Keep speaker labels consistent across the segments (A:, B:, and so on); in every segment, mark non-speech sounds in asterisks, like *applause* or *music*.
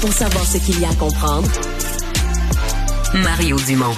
A: pour savoir ce qu'il y a à comprendre. Mario Dumont.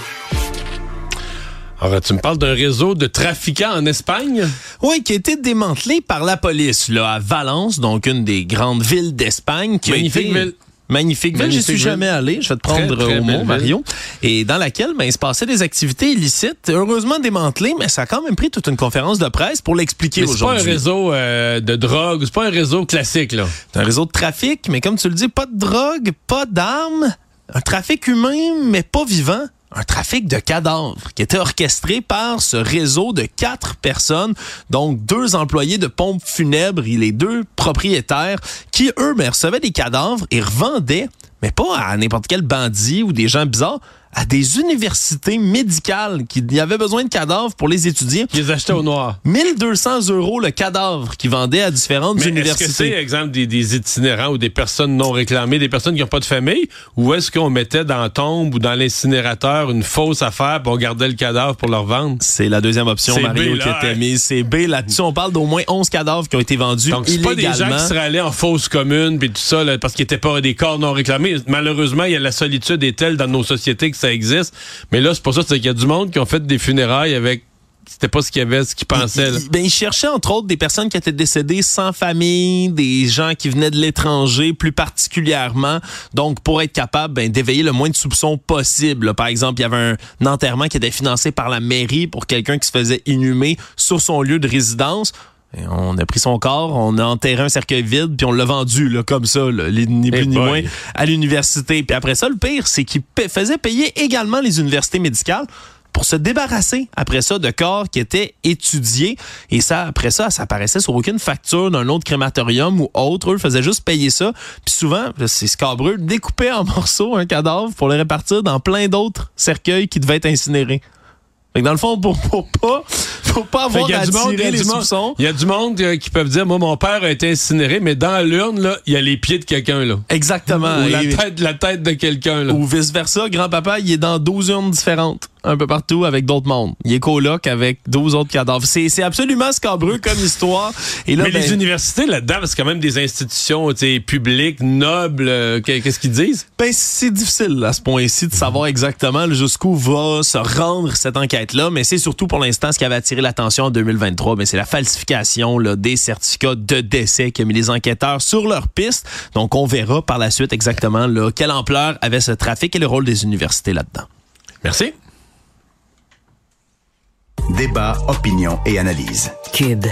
B: Alors, tu me parles d'un réseau de trafiquants en Espagne?
C: Oui, qui a été démantelé par la police, là, à Valence, donc une des grandes villes d'Espagne.
B: Magnifique
C: été...
B: ville.
C: Magnifique ville, j'y suis jamais allé, je vais te prendre
B: Très, très
C: au mot. Mario. Et dans laquelle, ben, il se passait des activités illicites, heureusement démantelées, mais ça a quand même pris toute une conférence de presse pour l'expliquer
B: Mais c'est pas un
C: aujourd'hui.
B: réseau euh, de drogue, c'est pas un réseau classique, là.
C: C'est un réseau de trafic, mais comme tu le dis, pas de drogue, pas d'armes, un trafic humain, mais pas vivant. Un trafic de cadavres qui était orchestré par ce réseau de quatre personnes, donc deux employés de pompes funèbres et les deux propriétaires qui, eux, ben, recevaient des cadavres et revendaient, mais pas à n'importe quel bandit ou des gens bizarres, à des universités médicales qui avaient besoin de cadavres pour les étudier.
B: Ils les achetaient au noir.
C: 1200 euros le cadavre qui vendait à différentes
B: Mais est-ce que
C: universités.
B: c'est, exemple, des, des itinérants ou des personnes non réclamées, des personnes qui n'ont pas de famille, ou est-ce qu'on mettait dans la tombe ou dans l'incinérateur une fausse affaire pour on gardait le cadavre pour le revendre?
C: C'est la deuxième option, Mario,
B: B, là,
C: qui était mise. C'est B. Là-dessus, on parle d'au moins 11 cadavres qui ont été vendus
B: Donc, c'est pas des gens qui seraient allés en fausse commune puis tout ça, là, parce qu'ils étaient pas des corps non réclamés. Malheureusement, il y a la solitude est telle dans nos sociétés que ça existe. Mais là, c'est pour ça c'est qu'il y a du monde qui ont fait des funérailles avec. C'était pas ce qu'il y avait, ce qu'ils pensaient. là.
C: Ben, il cherchait entre autres des personnes qui étaient décédées sans famille, des gens qui venaient de l'étranger plus particulièrement. Donc, pour être capable ben, d'éveiller le moins de soupçons possible. Par exemple, il y avait un, un enterrement qui était financé par la mairie pour quelqu'un qui se faisait inhumer sur son lieu de résidence. Et on a pris son corps, on a enterré un cercueil vide, puis on l'a vendu là, comme ça, là, ni
B: Eh
C: plus ni
B: boy.
C: moins, à l'université. Puis après ça, le pire, c'est qu'il faisait payer également les universités médicales pour se débarrasser après ça de corps qui étaient étudiés. Et ça, après ça, ça apparaissait sur aucune facture d'un autre crématorium ou autre. Eux faisaient juste payer ça. Puis souvent, c'est scabreux, découper en *laughs* morceaux un cadavre pour le répartir dans plein d'autres cercueils qui devaient être incinérés. Fait que dans le fond, pour, pour pas, pour pas
B: Fait
C: avoir à les
B: monde-
C: soupçons.
B: il y a du monde euh, qui peuvent dire, moi, mon père a été incinéré, mais dans l'urne, il y a les pieds de quelqu'un, là.
C: Exactement.
B: Ou la tête, la tête de quelqu'un.
C: Ou vice-versa, grand-papa, il est dans 12 urnes différentes, un peu partout, avec d'autres mondes. Il est coloc avec 12 autres cadavres. C'est absolument scabreux comme histoire. Et là,
B: Mais
C: ben,
B: les universités là-dedans, c'est quand même des institutions publiques, nobles. euh, qu'est- Qu'est-ce qu'ils disent?
C: ben, c'est difficile à ce point-ci de savoir exactement jusqu'où va se rendre cette enquête-là, mais c'est surtout pour l'instant ce qui avait attiré l'attention en 2023, ben, c'est la falsification là, des certificats de décès qui a mis les enquêteurs sur leur piste. Donc on verra par la suite exactement là, quelle ampleur avait ce trafic et le rôle des universités là-dedans.
B: Merci.
D: Débat, opinion et analyse.
A: Cube.